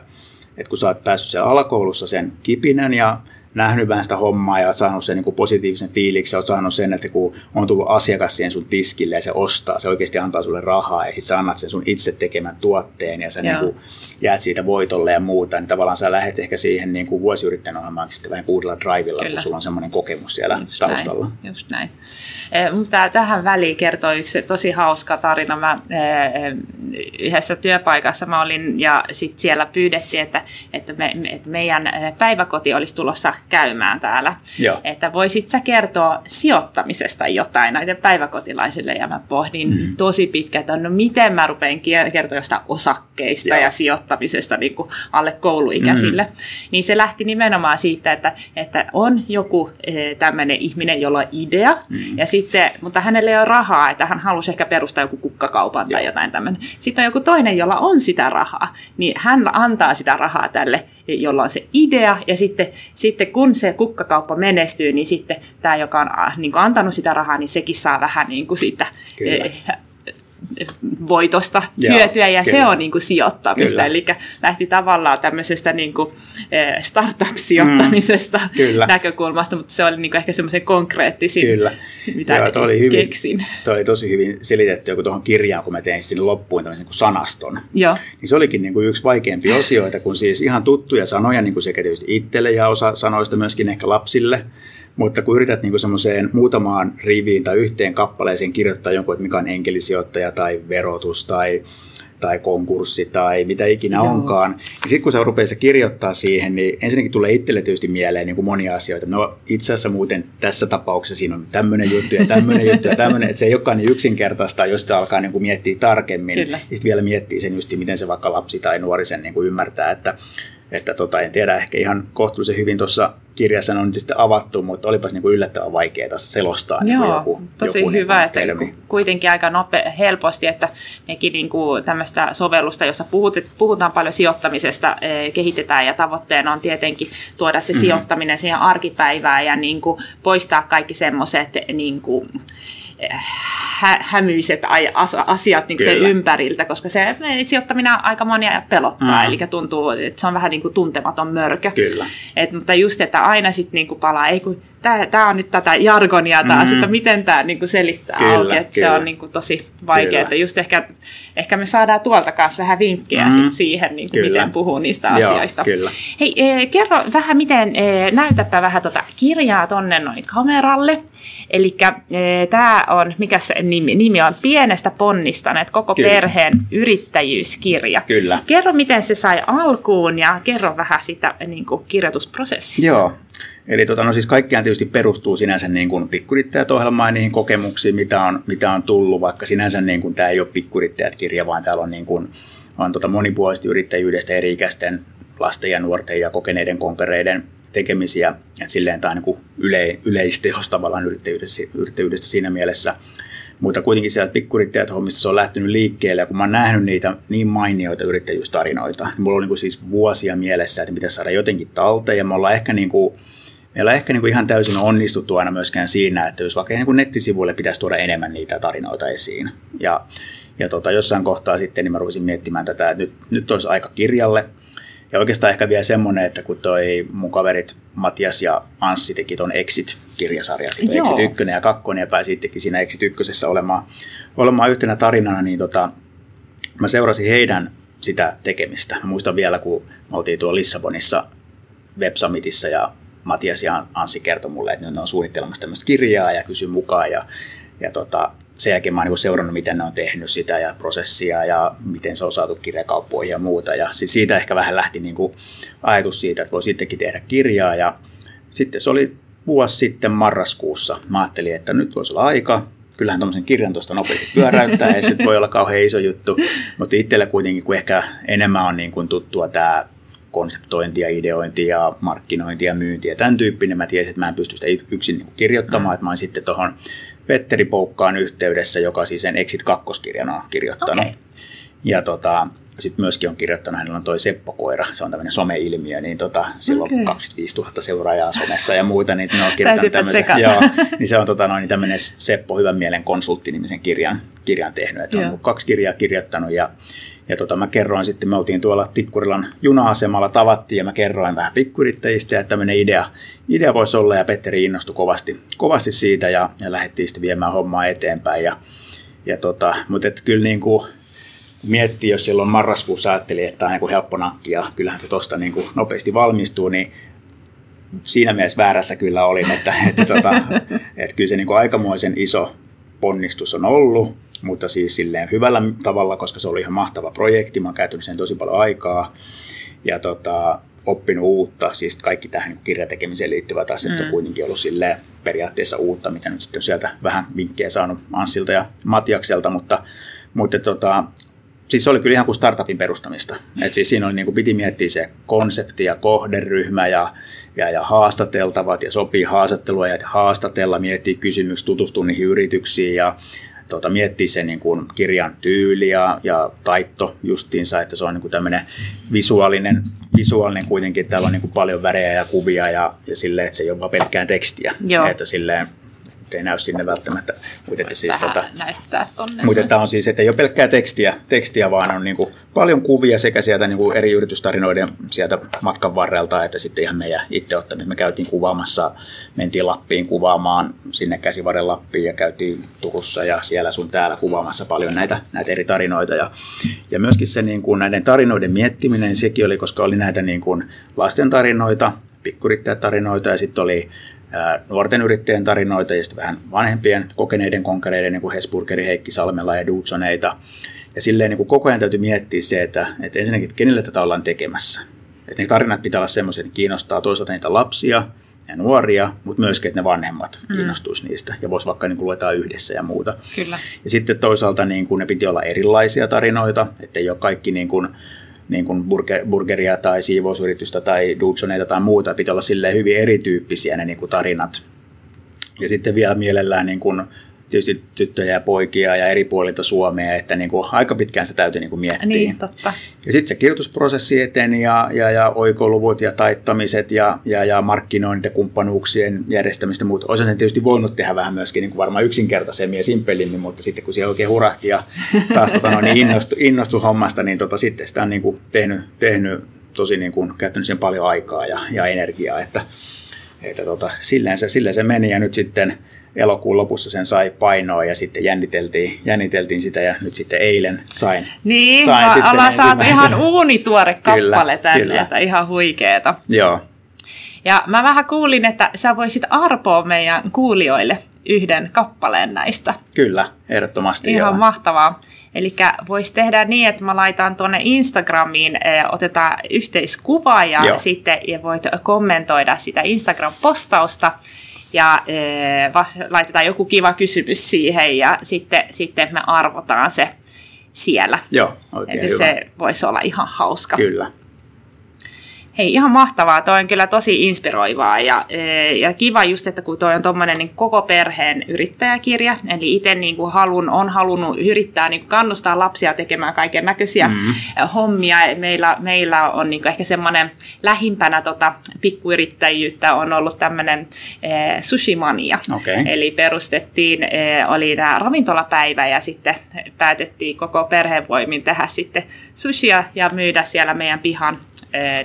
että kun sä oot päässyt siellä alakoulussa sen kipinän ja nähnyt vähän sitä hommaa ja saanut sen niin kuin positiivisen fiiliksen, oot saanut sen, että kun on tullut asiakas siihen sun tiskille ja se ostaa, se oikeasti antaa sulle rahaa ja sitten sä annat sen sun itse tekemän tuotteen ja sä niin kuin jäät siitä voitolle ja muuta, niin tavallaan sä lähdet ehkä siihen niin kuin vuosiyrittäjän ohjelmaan sitten vähän uudella drivilla, Kyllä. kun sulla on semmoinen kokemus siellä just taustalla. Näin, just näin. Mutta tähän väliin kertoi yksi tosi hauska tarina. Mä, yhdessä työpaikassa mä olin ja sitten siellä pyydettiin, että, että, me, että meidän päiväkoti olisi tulossa käymään täällä. Joo. Että voisit sä kertoa sijoittamisesta jotain näiden päiväkotilaisille ja mä pohdin mm. tosi pitkään, että no miten mä rupean kertoa jostain osakkeista Joo. ja sijoittamisesta niin kuin alle kouluikäisille. Mm. Niin se lähti nimenomaan siitä, että, että on joku tämmöinen ihminen, jolla on idea mm. ja sitten, mutta hänellä ei ole rahaa, että hän halusi ehkä perustaa joku kukkakaupan tai jotain tämmöinen. Sitten on joku toinen, jolla on sitä rahaa, niin hän antaa sitä rahaa tälle, jolla on se idea, ja sitten, sitten kun se kukkakauppa menestyy, niin sitten tämä, joka on äh, niin antanut sitä rahaa, niin sekin saa vähän niin kuin sitä Kyllä. Voitosta hyötyä ja kyllä. se on niin kuin sijoittamista. Kyllä. Eli lähti tavallaan tämmöisestä niin kuin eh, startup-sijoittamisesta mm, näkökulmasta, mutta se oli niin kuin ehkä semmoisen konkreettisin, kyllä. mitä Joo, oli hyvin, keksin. Tuo oli tosi hyvin selitetty kun tuohon kirjaan, kun mä tein sinne loppuun tämmöisen niin sanaston. Joo. Niin se olikin niin kuin yksi vaikeampi osioita, kun siis ihan tuttuja sanoja, niin kuin sekä tietysti itselle ja osa sanoista myöskin ehkä lapsille, mutta kun yrität niin semmoiseen muutamaan riviin tai yhteen kappaleeseen kirjoittaa jonkun, että mikä on enkelisijoittaja tai verotus tai, tai konkurssi tai mitä ikinä Joo. onkaan, niin sitten kun sä rupeat se kirjoittaa siihen, niin ensinnäkin tulee itselle tietysti mieleen niin kuin monia asioita. No itse asiassa muuten tässä tapauksessa siinä on tämmöinen juttu ja tämmöinen juttu ja tämmöinen, että se ei olekaan niin yksinkertaista, jos sitä alkaa niin kuin miettiä tarkemmin. Kyllä. Ja sitten vielä miettii sen just, miten se vaikka lapsi tai nuori sen niin kuin ymmärtää, että että tota, en tiedä, ehkä ihan kohtuullisen hyvin tuossa kirjassa on sitten avattu, mutta olipas niin kuin yllättävän vaikeaa selostaa Joo, niin joku, tosi joku hyvä, niin että termi. kuitenkin aika nope, helposti, että mekin niin kuin tämmöistä sovellusta, jossa puhut, puhutaan paljon sijoittamisesta, eh, kehitetään ja tavoitteena on tietenkin tuoda se mm-hmm. sijoittaminen siihen arkipäivään ja niin kuin poistaa kaikki semmoiset niin kuin, hä- hämyiset asiat niin sen ympäriltä, koska se sijoittaminen aika monia pelottaa, mm. eli tuntuu, että se on vähän niin kuin tuntematon mörkö. Kyllä. Et, mutta just, että aina sitten niin palaa, ei kun tämä on nyt tätä jargonia taas, mm. että miten tämä niin kuin selittää kyllä, auki, että se on niin kuin tosi vaikeaa. Että just ehkä, ehkä me saadaan tuolta kanssa vähän vinkkejä mm. sit siihen, niin kuin miten puhuu niistä Joo, asioista. Kyllä. Hei, e, kerro vähän, miten, e, näytäpä vähän tota kirjaa tonne noin kameralle. Eli e, tämä on, mikä se nimi, nimi on, Pienestä ponnistaneet, koko kyllä. perheen yrittäjyyskirja. Kyllä. Kerro, miten se sai alkuun ja kerro vähän sitä niin kuin kirjoitusprosessia. Joo, Eli tota, no siis kaikkiaan tietysti perustuu sinänsä niin kuin pikkurittäjät-ohjelmaan ja niihin kokemuksiin, mitä on, mitä on tullut, vaikka sinänsä niin kuin tämä ei ole pikkurittäjät-kirja, vaan täällä on, niin kuin, on tota monipuolisesti yrittäjyydestä eri-ikäisten lasten ja nuorten ja kokeneiden konkareiden tekemisiä. Et silleen tämä on niin yle, yleisteos tavallaan yrittäjyydestä, yrittäjyydestä siinä mielessä. Mutta kuitenkin sieltä pikkurittäjät hommista se on lähtenyt liikkeelle, ja kun mä oon nähnyt niitä niin mainioita yrittäjyystarinoita, niin mulla on niin kuin siis vuosia mielessä, että mitä saada jotenkin talteen, ja me ollaan ehkä niin kuin meillä ehkä niin kuin ihan täysin onnistuttu aina myöskään siinä, että jos vaikka niin kuin nettisivuille pitäisi tuoda enemmän niitä tarinoita esiin. Ja, ja tota, jossain kohtaa sitten niin mä rupesin miettimään tätä, että nyt, nyt olisi aika kirjalle. Ja oikeastaan ehkä vielä semmoinen, että kun toi mun kaverit Matias ja Anssi teki ton Exit-kirjasarja, Exit 1 ja 2, ja pääsi itsekin siinä Exit 1 olemaan, olemaan yhtenä tarinana, niin tota, mä seurasin heidän sitä tekemistä. Mä muistan vielä, kun me oltiin tuolla Lissabonissa Web Summitissa ja Matias ja Anssi kertoi mulle, että ne on suunnittelemassa tämmöistä kirjaa ja kysyi mukaan ja, ja tota, sen jälkeen mä oon niin seurannut, miten ne on tehnyt sitä ja prosessia ja miten se on saatu kirjakauppoihin ja muuta. Ja siitä ehkä vähän lähti niin kuin ajatus siitä, että voi sittenkin tehdä kirjaa. Ja sitten se oli vuosi sitten marraskuussa. Mä ajattelin, että nyt voisi olla aika. Kyllähän tuommoisen kirjan tuosta nopeasti pyöräyttää, ei se voi olla kauhean iso juttu. Mutta itselle kuitenkin, kun ehkä enemmän on niin kuin tuttua tämä konseptointia, ideointia, markkinointia, myyntiä, tämän tyyppinen. Mä tiesin, että mä en pysty sitä yksin niinku kirjoittamaan, mm. että mä olin sitten tuohon Petteri Poukkaan yhteydessä, joka siis sen Exit 2-kirjan on kirjoittanut. Okay. Ja tota, sitten myöskin on kirjoittanut, hänellä on toi Seppo Koira, se on tämmöinen some-ilmiö, niin tota, silloin okay. 25 000 seuraajaa somessa ja muuta, niin ne on kirjoittanut tämmöisen, joo, niin se on tota, noin, tämmöinen Seppo Hyvän mielen konsultti-nimisen kirjan, kirjan tehnyt, että on kaksi kirjaa kirjoittanut ja ja tota, mä kerroin sitten, me oltiin tuolla Tikkurilan juna-asemalla, tavattiin ja mä kerroin vähän pikkuyrittäjistä, että tämmöinen idea, idea voisi olla ja Petteri innostui kovasti, kovasti siitä ja, ja lähdettiin sitten viemään hommaa eteenpäin. Ja, ja tota, mutta et kyllä niin kuin miettii, jos silloin marraskuussa ajatteli, että tämä on niin helppo nakki ja kyllähän se tuosta niin kuin nopeasti valmistuu, niin siinä mielessä väärässä kyllä olin, että, että, tota, että kyllä se niin kuin aikamoisen iso ponnistus on ollut, mutta siis silleen hyvällä tavalla, koska se oli ihan mahtava projekti, mä oon käyttänyt sen tosi paljon aikaa ja tota, oppinut uutta, siis kaikki tähän niin kirjatekemiseen liittyvät asiat mm. on kuitenkin ollut silleen periaatteessa uutta, mitä nyt sitten sieltä vähän vinkkejä saanut Anssilta ja Matiakselta, mutta, mutta tota, siis se oli kyllä ihan kuin startupin perustamista. Et siis siinä oli, niin kuin piti miettiä se konsepti ja kohderyhmä ja, ja, ja haastateltavat ja sopii haastattelua ja haastatella, miettiä kysymyksiä, tutustua niihin yrityksiin ja tota, miettiä sen niin kuin kirjan tyyli ja, ja taitto justiinsa, että se on niin kuin tämmöinen visuaalinen, visuaalinen kuitenkin, täällä on niin kuin paljon värejä ja kuvia ja, ja silleen, että se ei ole vaan pelkkää tekstiä. Joo. Että silleen, ei näy sinne välttämättä. Että siis, tota, näyttää tonne. Mutta tämä on siis, että ei ole pelkkää tekstiä, tekstiä vaan on niin kuin paljon kuvia sekä sieltä niin kuin eri yritystarinoiden sieltä matkan varrelta, että sitten ihan meidän itse ottamista. Me käytiin kuvaamassa, mentiin Lappiin kuvaamaan sinne käsivarren Lappiin ja käytiin Turussa ja siellä sun täällä kuvaamassa paljon näitä, näitä eri tarinoita. Ja, ja myöskin se niin kuin näiden tarinoiden miettiminen, sekin oli, koska oli näitä niin kuin lasten tarinoita, pikkurittäjätarinoita ja sitten oli nuorten yrittäjien tarinoita ja sitten vähän vanhempien kokeneiden konkareiden, niin kuin Hesburgeri, Heikki Salmela ja Dudsoneita. Ja silleen niin kuin koko ajan täytyy miettiä se, että, että ensinnäkin, että kenelle tätä ollaan tekemässä. Että ne tarinat pitää olla semmoisia, että kiinnostaa toisaalta niitä lapsia ja nuoria, mutta myöskin, että ne vanhemmat mm. kiinnostuisi niistä ja voisi vaikka niin kuin luetaan yhdessä ja muuta. Kyllä. Ja sitten toisaalta niin kuin ne piti olla erilaisia tarinoita, että ei ole kaikki niin kuin niin kuin burger, burgeria tai siivousyritystä tai Dudsoneita tai muuta. Pitää olla hyvin erityyppisiä ne niin kuin tarinat. Ja sitten vielä mielellään niin kuin tietysti tyttöjä ja poikia ja eri puolilta Suomea, että niin kuin aika pitkään se täytyy niin kuin miettiä. Niin, totta. Ja sitten se kirjoitusprosessi eteni ja, ja, ja oikoluvut ja taittamiset ja, ja, ja markkinoinnit ja kumppanuuksien järjestämistä ja muuta. Olisin sen tietysti voinut tehdä vähän myöskin niin kuin varmaan yksinkertaisemmin ja simpelimmin, mutta sitten kun siellä oikein hurahti ja taas tota, no, niin innostu, innostu hommasta, niin tota, sitten sitä on niin kuin tehnyt, tehnyt tosi niin kuin, käyttänyt siihen paljon aikaa ja, ja energiaa, että, että tota, silleen, se, silleen se meni ja nyt sitten elokuun lopussa sen sai painoa ja sitten jänniteltiin, jänniteltiin sitä ja nyt sitten eilen sain. Niin, sain sitten ollaan saatu ihan uunituore kappale kyllä, tänne, kyllä. että ihan huikeeta. Joo. Ja mä vähän kuulin, että sä voisit arpoa meidän kuulijoille yhden kappaleen näistä. Kyllä, ehdottomasti. Ihan joo. mahtavaa. Eli voisi tehdä niin, että mä laitan tuonne Instagramiin, otetaan yhteiskuva ja joo. sitten ja voit kommentoida sitä Instagram-postausta ja e, va, laitetaan joku kiva kysymys siihen ja sitten, sitten me arvotaan se siellä. Joo, oikein Eli hyvä. se voisi olla ihan hauska. Kyllä. Hei, ihan mahtavaa. Toi on kyllä tosi inspiroivaa ja, e, ja kiva just, että kun toi on tuommoinen niin koko perheen yrittäjäkirja, eli itse niin kuin halun, on halunnut yrittää niin kannustaa lapsia tekemään kaiken näköisiä mm-hmm. hommia. Meillä, meillä on niin ehkä semmoinen lähimpänä tota, pikkuyrittäjyyttä on ollut tämmöinen e, sushimania. Okay. Eli perustettiin, e, oli tämä ravintolapäivä ja sitten päätettiin koko perheen voimin tehdä sitten sushia ja myydä siellä meidän pihan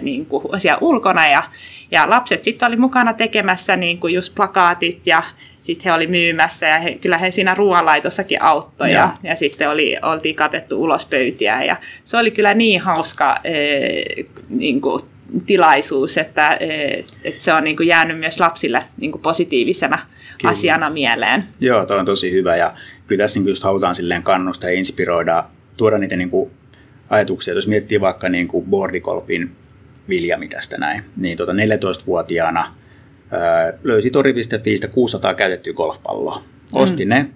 niin kuin siellä ulkona ja, ja lapset sitten oli mukana tekemässä niin kuin just plakaatit ja sitten he oli myymässä ja he, kyllä he siinä ruoanlaitossakin auttoi ja, ja sitten oli, oltiin katettu ulos pöytiä ja se oli kyllä niin hauska eh, niin kuin tilaisuus, että, että se on niin kuin jäänyt myös lapsille niin kuin positiivisena kyllä. asiana mieleen. Joo, toi on tosi hyvä ja kyllä tässä niin just halutaan silleen kannustaa ja inspiroida, tuoda niitä niin kuin ajatuksia. Jos miettii vaikka niin kuin boardikolfin Viljami tästä näin, niin tota 14-vuotiaana öö, löysi tori.fiistä 600 käytettyä golfpalloa. Osti mm. ne,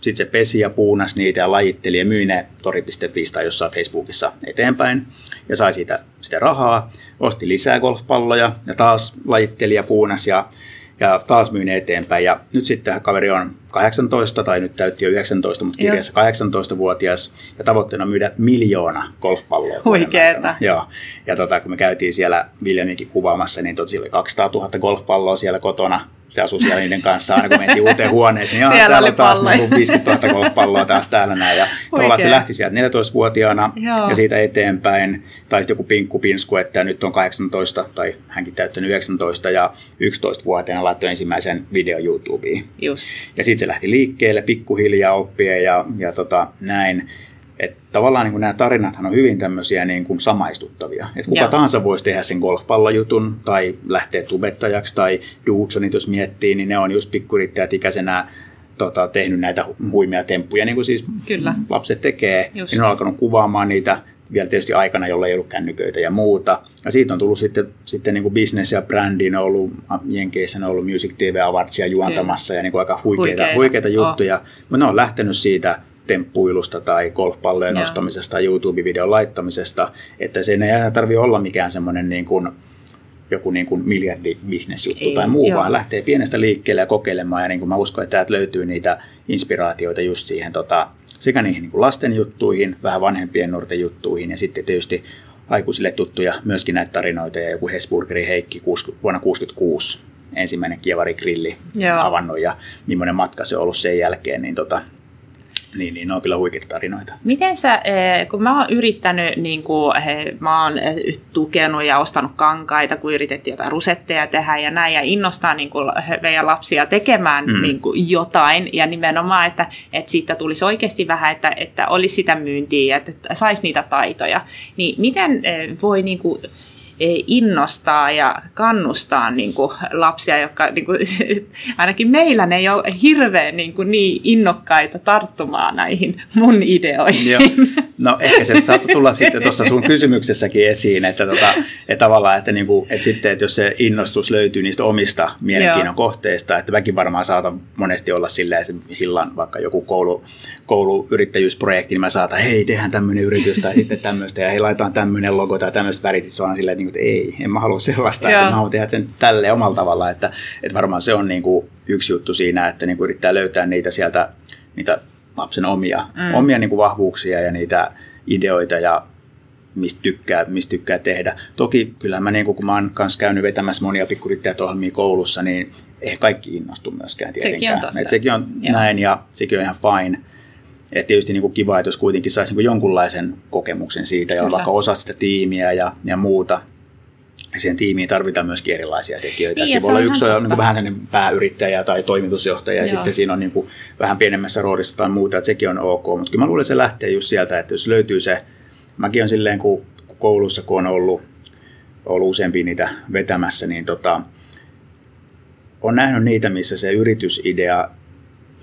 sitten se pesi ja puunas niitä ja lajitteli ja myi ne tori.fiistä tai jossain Facebookissa eteenpäin ja sai siitä sitä rahaa. Osti lisää golfpalloja ja taas lajitteli ja puunas ja ja taas myin eteenpäin. Ja nyt sitten kaveri on 18 tai nyt täytti jo 19, mutta kirjassa 18-vuotias ja tavoitteena on myydä miljoona golfpalloa. Huikeeta. Joo. Ja tota, kun me käytiin siellä Viljamikin kuvaamassa, niin tosiaan oli 200 000 golfpalloa siellä kotona se asui siellä niiden kanssa aina kun mentiin uuteen huoneeseen, niin siellä täällä oli taas niin 50 000 golfpalloa taas täällä näin. Ja tavallaan se lähti sieltä 14-vuotiaana Joo. ja siitä eteenpäin, tai sitten joku pinkku pinsku, että nyt on 18 tai hänkin täyttänyt 19 ja 11-vuotiaana laittoi ensimmäisen video YouTubeen. Just. Ja sitten se lähti liikkeelle pikkuhiljaa oppien ja, ja tota, näin. Että tavallaan niin kuin nämä tarinathan on hyvin tämmöisiä niin kuin samaistuttavia. Että kuka Joo. tahansa voisi tehdä sen golfpallojutun tai lähteä tubettajaksi tai Dudsonit, jos miettii, niin ne on just pikkurittäjät ikäisenä tota, tehnyt näitä huimia temppuja, niin kuin siis Kyllä. lapset tekee. Just. Niin on alkanut kuvaamaan niitä vielä tietysti aikana, jolla ei ollut kännyköitä ja muuta. Ja siitä on tullut sitten, sitten niin kuin business ja brändi, ne on ollut Jenkeissä, ne on ollut Music TV Awardsia juontamassa ja niin kuin aika huikeita, huikeita. huikeita juttuja. Oh. Mutta ne on lähtenyt siitä temppuilusta tai golfpallojen Joo. nostamisesta tai YouTube-videon laittamisesta, että se ei tarvitse olla mikään semmoinen niin kuin, joku niin kuin miljardibisnesjuttu ei, tai muu, joo. vaan lähtee pienestä liikkeelle ja kokeilemaan. Ja niin kuin mä uskon, että täältä löytyy niitä inspiraatioita just siihen tota, sekä niihin niin kuin lasten juttuihin, vähän vanhempien nuorten juttuihin ja sitten tietysti aikuisille tuttuja myöskin näitä tarinoita ja joku Hesburgeri Heikki vuonna 1966 ensimmäinen kievarigrilli avannut ja millainen matka se on ollut sen jälkeen, niin tota, niin, niin ne on kyllä huikeita tarinoita. Miten sä, eh, kun mä oon yrittänyt, niin kuin, mä oon eh, tukenut ja ostanut kankaita, kun yritettiin jotain rusetteja tehdä ja näin, ja innostaa niin kuin, meidän lapsia tekemään mm. niin kuin, jotain, ja nimenomaan, että, että siitä tulisi oikeasti vähän, että, että olisi sitä myyntiä, että saisi niitä taitoja. Niin miten eh, voi niin kuin, innostaa ja kannustaa niin kuin lapsia, jotka niin kuin, ainakin meillä ne ei ole hirveän niin, kuin niin innokkaita tarttumaan näihin mun ideoihin. Joo. No ehkä se saattoi tulla sitten tuossa sun kysymyksessäkin esiin, että, tota, että tavallaan, että, niin kuin, että sitten, että jos se innostus löytyy niistä omista mielenkiinnon Joo. kohteista, että mäkin varmaan saatan monesti olla silleen, että hillan vaikka joku koulu, kouluyrittäjyysprojekti, niin mä saatan, hei, tehdään tämmöinen yritys tai sitten tämmöistä, ja hei, laitetaan tämmöinen logo tai tämmöiset värit, se on silleen, niin että ei, en mä halua sellaista, Joo. että mä haluan tehdä sen tälleen omalla tavalla, että, että varmaan se on niin kuin yksi juttu siinä, että niin kuin yrittää löytää niitä sieltä, niitä lapsen omia, mm. omia niin kuin vahvuuksia ja niitä ideoita ja mistä tykkää, mistä tykkää tehdä. Toki kyllä mä, niin kun mä oon kanssa käynyt vetämässä monia pikkurittäjätohjelmia koulussa, niin ei kaikki innostu myöskään tietenkään. Sekin on, totta. Et sekin on näin ja sekin on ihan fine. Et tietysti niin kuin kiva, että jos kuitenkin saisi niin jonkunlaisen kokemuksen siitä ja vaikka osa sitä tiimiä ja, ja muuta. Ja siihen tiimiin tarvitaan myöskin erilaisia tekijöitä. Niin, se voi olla yksi on niin vähän sellainen pääyrittäjä tai toimitusjohtaja Joo. ja sitten siinä on niin kuin vähän pienemmässä roolissa tai muuta, että sekin on ok. Mutta kyllä mä luulen, että se lähtee just sieltä, että jos löytyy se, mäkin on silleen, kun koulussa kun on ollut, ollut useampia niitä vetämässä, niin tota, on nähnyt niitä, missä se yritysidea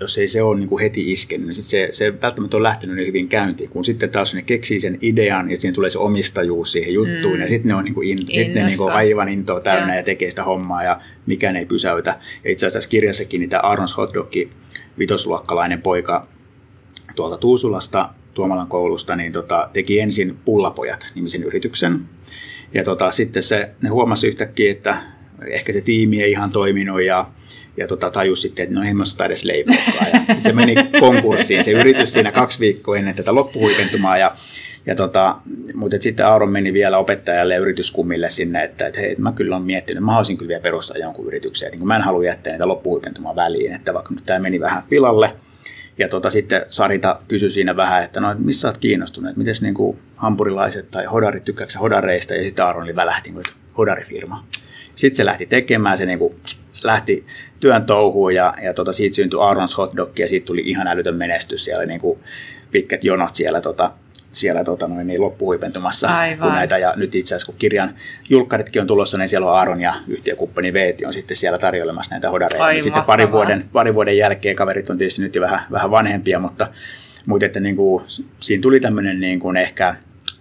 jos ei se ole niin kuin heti iskenyt, niin sit se, se välttämättä on lähtenyt niin hyvin käyntiin, kun sitten taas ne keksii sen idean ja siinä tulee se omistajuus siihen juttuun mm. ja sitten ne on niin kuin in, sit ne niin kuin aivan intoa täynnä ja. ja tekee sitä hommaa ja mikään ei pysäytä. Ja itse asiassa tässä kirjassakin niitä Arons Hotdogki, vitosluokkalainen poika tuolta Tuusulasta, Tuomalan koulusta, niin tota, teki ensin Pullapojat nimisen yrityksen. Ja tota, sitten se, ne huomasi yhtäkkiä, että ehkä se tiimi ei ihan toiminut ja ja tota, tajusi sitten, että no en mä edes leipoakaan. Ja se meni konkurssiin se yritys siinä kaksi viikkoa ennen tätä loppuhuipentumaa. Ja, ja tota, mutta sitten Auron meni vielä opettajalle ja yrityskummille sinne, että, että hei, mä kyllä olen miettinyt, mä haluaisin kyllä vielä perustaa jonkun yrityksen. Että niin mä en halua jättää niitä loppuhuipentumaa väliin, että vaikka nyt tämä meni vähän pilalle, ja tota, sitten Sarita kysyi siinä vähän, että no missä olet kiinnostunut, että miten niin hampurilaiset tai hodarit tykkääksä hodareista, ja sitten Aaron oli välähti, että hodarifirma. Sitten se lähti tekemään, se niin kuin, lähti työn touhuun ja, ja tota, siitä syntyi Aaron's Hot Dog ja siitä tuli ihan älytön menestys. Siellä oli niin kuin pitkät jonot siellä, tota, siellä tota, noin, niin loppuhuipentumassa. Kun näitä, ja nyt itse asiassa kun kirjan julkkaritkin on tulossa, niin siellä on Aaron ja yhtiökumppani Veeti on sitten siellä tarjoilemassa näitä hodareita. sitten pari vuoden, pari vuoden jälkeen kaverit on tietysti nyt jo vähän, vähän vanhempia, mutta, mutta että niin kuin, siinä tuli tämmöinen niin kuin ehkä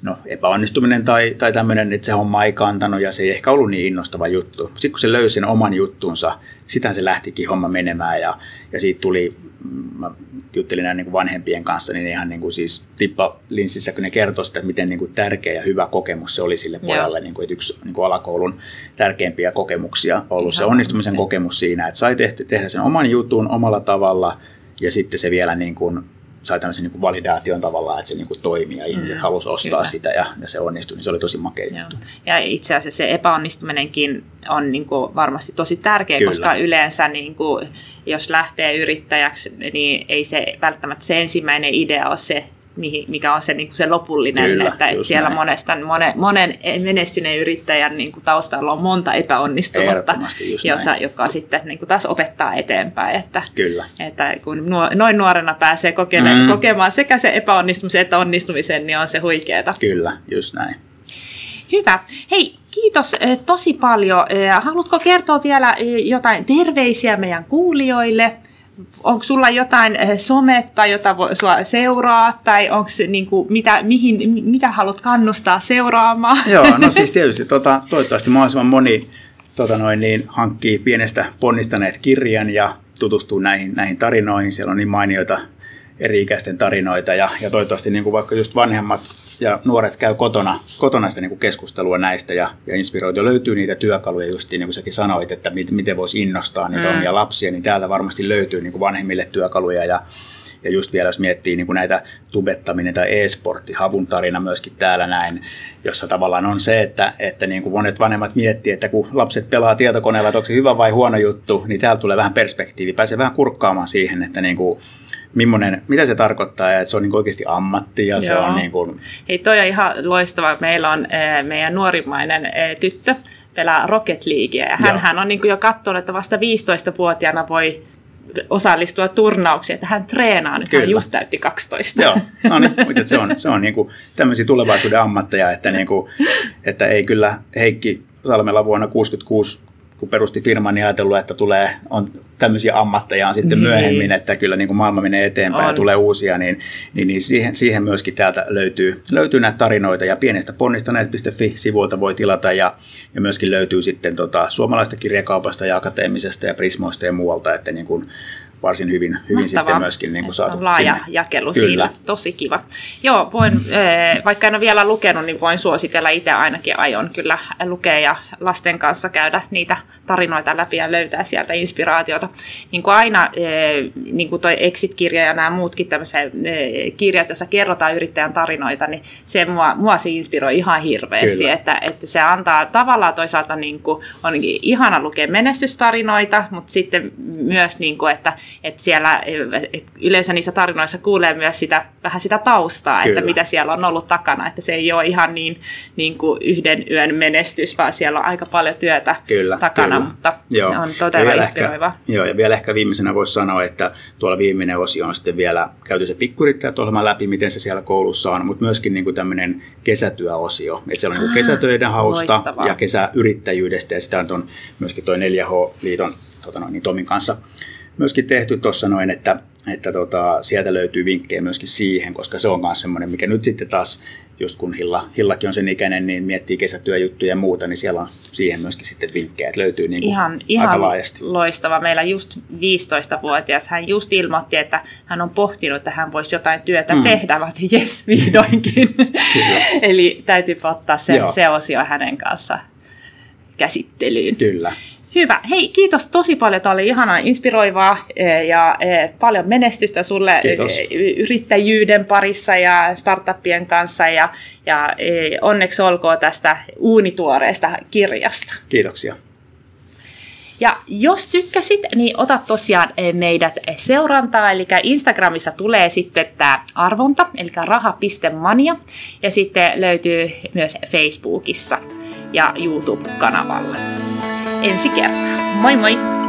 no, epäonnistuminen tai, tai tämmöinen, että se homma ei kantanut ja se ei ehkä ollut niin innostava juttu. Sitten kun se löysi sen oman juttunsa, sitä se lähtikin homma menemään ja, ja siitä tuli, mm, mä juttelin näin niin kuin vanhempien kanssa, niin ihan niin kuin siis tippa linssissä, kun ne kertoi sitä, että miten niin kuin tärkeä ja hyvä kokemus se oli sille pojalle, niin kuin, että yksi niin kuin alakoulun tärkeimpiä kokemuksia ollut Ihan se onnistumisen varmasti. kokemus siinä, että sai tehdä, tehdä sen oman jutun omalla tavalla ja sitten se vielä niin kuin sai tämmöisen niin kuin validaation tavallaan, että se niin kuin toimii ja ihmiset mm, halusi ostaa kyllä. sitä ja, ja se onnistui, niin se oli tosi makea Joo. juttu. Ja itse asiassa se epäonnistuminenkin on niin kuin varmasti tosi tärkeä, kyllä. koska yleensä niin kuin, jos lähtee yrittäjäksi, niin ei se välttämättä se ensimmäinen idea ole se, mikä on se, niin kuin se lopullinen, Kyllä, että siellä monesta, monen, monen menestyneen yrittäjän niin kuin taustalla on monta epäonnistunutta, jota, joka sitten niin kuin taas opettaa eteenpäin. Että, Kyllä. että kun nuo, noin nuorena pääsee kokeilemaan, mm. kokemaan sekä se epäonnistumisen että onnistumisen, niin on se huikeeta. Kyllä, just näin. Hyvä. Hei, kiitos eh, tosi paljon. Eh, haluatko kertoa vielä eh, jotain terveisiä meidän kuulijoille? Onko sulla jotain eh, sometta, jota voi sua seuraa, tai onko niin kuin, mitä, mihin, mitä haluat kannustaa seuraamaan? Joo, no siis tietysti tota, toivottavasti mahdollisimman moni tota noin, niin, hankkii pienestä ponnistaneet kirjan ja tutustuu näihin, näihin tarinoihin. Siellä on niin mainioita eri-ikäisten tarinoita ja, ja toivottavasti niin kuin vaikka just vanhemmat ja nuoret käy kotona, kotona sitä niin kuin keskustelua näistä ja, ja inspiroitu. Löytyy niitä työkaluja, just niin kuin säkin sanoit, että miten, miten voisi innostaa niitä mm. omia lapsia, niin täältä varmasti löytyy niin kuin vanhemmille työkaluja ja, ja just vielä jos miettii niin kuin näitä tubettaminen tai e-sportti, havun tarina myöskin täällä näin, jossa tavallaan on se, että, että niin kuin monet vanhemmat miettii, että kun lapset pelaa tietokoneella, että onko se hyvä vai huono juttu, niin täällä tulee vähän perspektiivi, pääsee vähän kurkkaamaan siihen, että niin kuin, millainen, mitä se tarkoittaa ja että se on niin oikeasti ammatti ja Joo. se on niin kuin... Hei, toi on ihan loistava. Meillä on e, meidän nuorimmainen e, tyttö pelaa Rocket Leaguea ja hän, hän on niin kuin jo katsonut, että vasta 15-vuotiaana voi osallistua turnauksiin, että hän treenaa, nyt Kyllä. hän just täytti 12. Joo, no niin, mutta se on, se on niin kuin tämmöisiä tulevaisuuden ammatteja, että, niin kuin, että ei kyllä Heikki Salmela vuonna 66 kun perusti firman, niin ajatellut, että tulee, on tämmöisiä ammatteja on sitten niin. myöhemmin, että kyllä niin kuin maailma menee eteenpäin on. ja tulee uusia, niin, niin, niin siihen, siihen myöskin täältä löytyy, löytyy näitä tarinoita ja pienestä ponnistaneet.fi-sivuilta voi tilata ja, ja myöskin löytyy sitten tota, suomalaista kirjakaupasta ja akateemisesta ja Prismoista ja muualta, että niin kuin varsin hyvin, hyvin sitten myöskin niin kuin saatu Laaja sinne. jakelu Kyllä. siinä, tosi kiva. Joo, voin, vaikka en ole vielä lukenut, niin voin suositella itse ainakin aion kyllä lukea ja lasten kanssa käydä niitä tarinoita läpi ja löytää sieltä inspiraatiota. Niin kuin aina, niin kuin toi Exit-kirja ja nämä muutkin tämmöiset kirjat, joissa kerrotaan yrittäjän tarinoita, niin se mua, mua se inspiroi ihan hirveästi, että, että se antaa tavallaan toisaalta niin kuin, on ihana lukea menestystarinoita, mutta sitten myös, niin kuin, että että siellä että yleensä niissä tarinoissa kuulee myös sitä, vähän sitä taustaa, Kyllä. että mitä siellä on ollut takana, että se ei ole ihan niin, niin kuin yhden yön menestys, vaan siellä on aika paljon työtä kyllä, takana, kyllä. mutta joo. on todella ja inspiroiva. Ehkä, joo, ja vielä ehkä viimeisenä voisi sanoa, että tuolla viimeinen osio on sitten vielä käyty se pikkurittäjät läpi, miten se siellä koulussa on, mutta myöskin niin kuin tämmöinen kesätyöosio, että siellä on niin kesätöiden hausta Loistavaa. ja kesäyrittäjyydestä, ja sitä on myöskin tuo 4H-liiton tota noin, niin Tomin kanssa myöskin tehty tuossa noin, että, että tota, sieltä löytyy vinkkejä myöskin siihen, koska se on myös semmoinen, mikä nyt sitten taas, just kun Hilla, Hillakin on sen ikäinen, niin miettii kesätyöjuttuja ja muuta, niin siellä on siihen myöskin sitten vinkkejä, että löytyy niin kuin ihan, ihan aika laajasti. loistava. Meillä just 15-vuotias, hän just ilmoitti, että hän on pohtinut, että hän voisi jotain työtä mm. tehdä, vaan jes, vihdoinkin. Eli täytyy ottaa se, se osio hänen kanssa käsittelyyn. Kyllä. Hyvä. Hei, kiitos tosi paljon. Tämä oli ihanaa inspiroivaa e, ja e, paljon menestystä sulle kiitos. E, yrittäjyyden parissa ja startuppien kanssa ja, ja onneksi olkoon tästä uunituoreesta kirjasta. Kiitoksia. Ja jos tykkäsit, niin ota tosiaan meidät seurantaa, eli Instagramissa tulee sitten tämä arvonta, eli raha.mania, ja sitten löytyy myös Facebookissa ja YouTube-kanavalla ensi kertaa. Moi moi!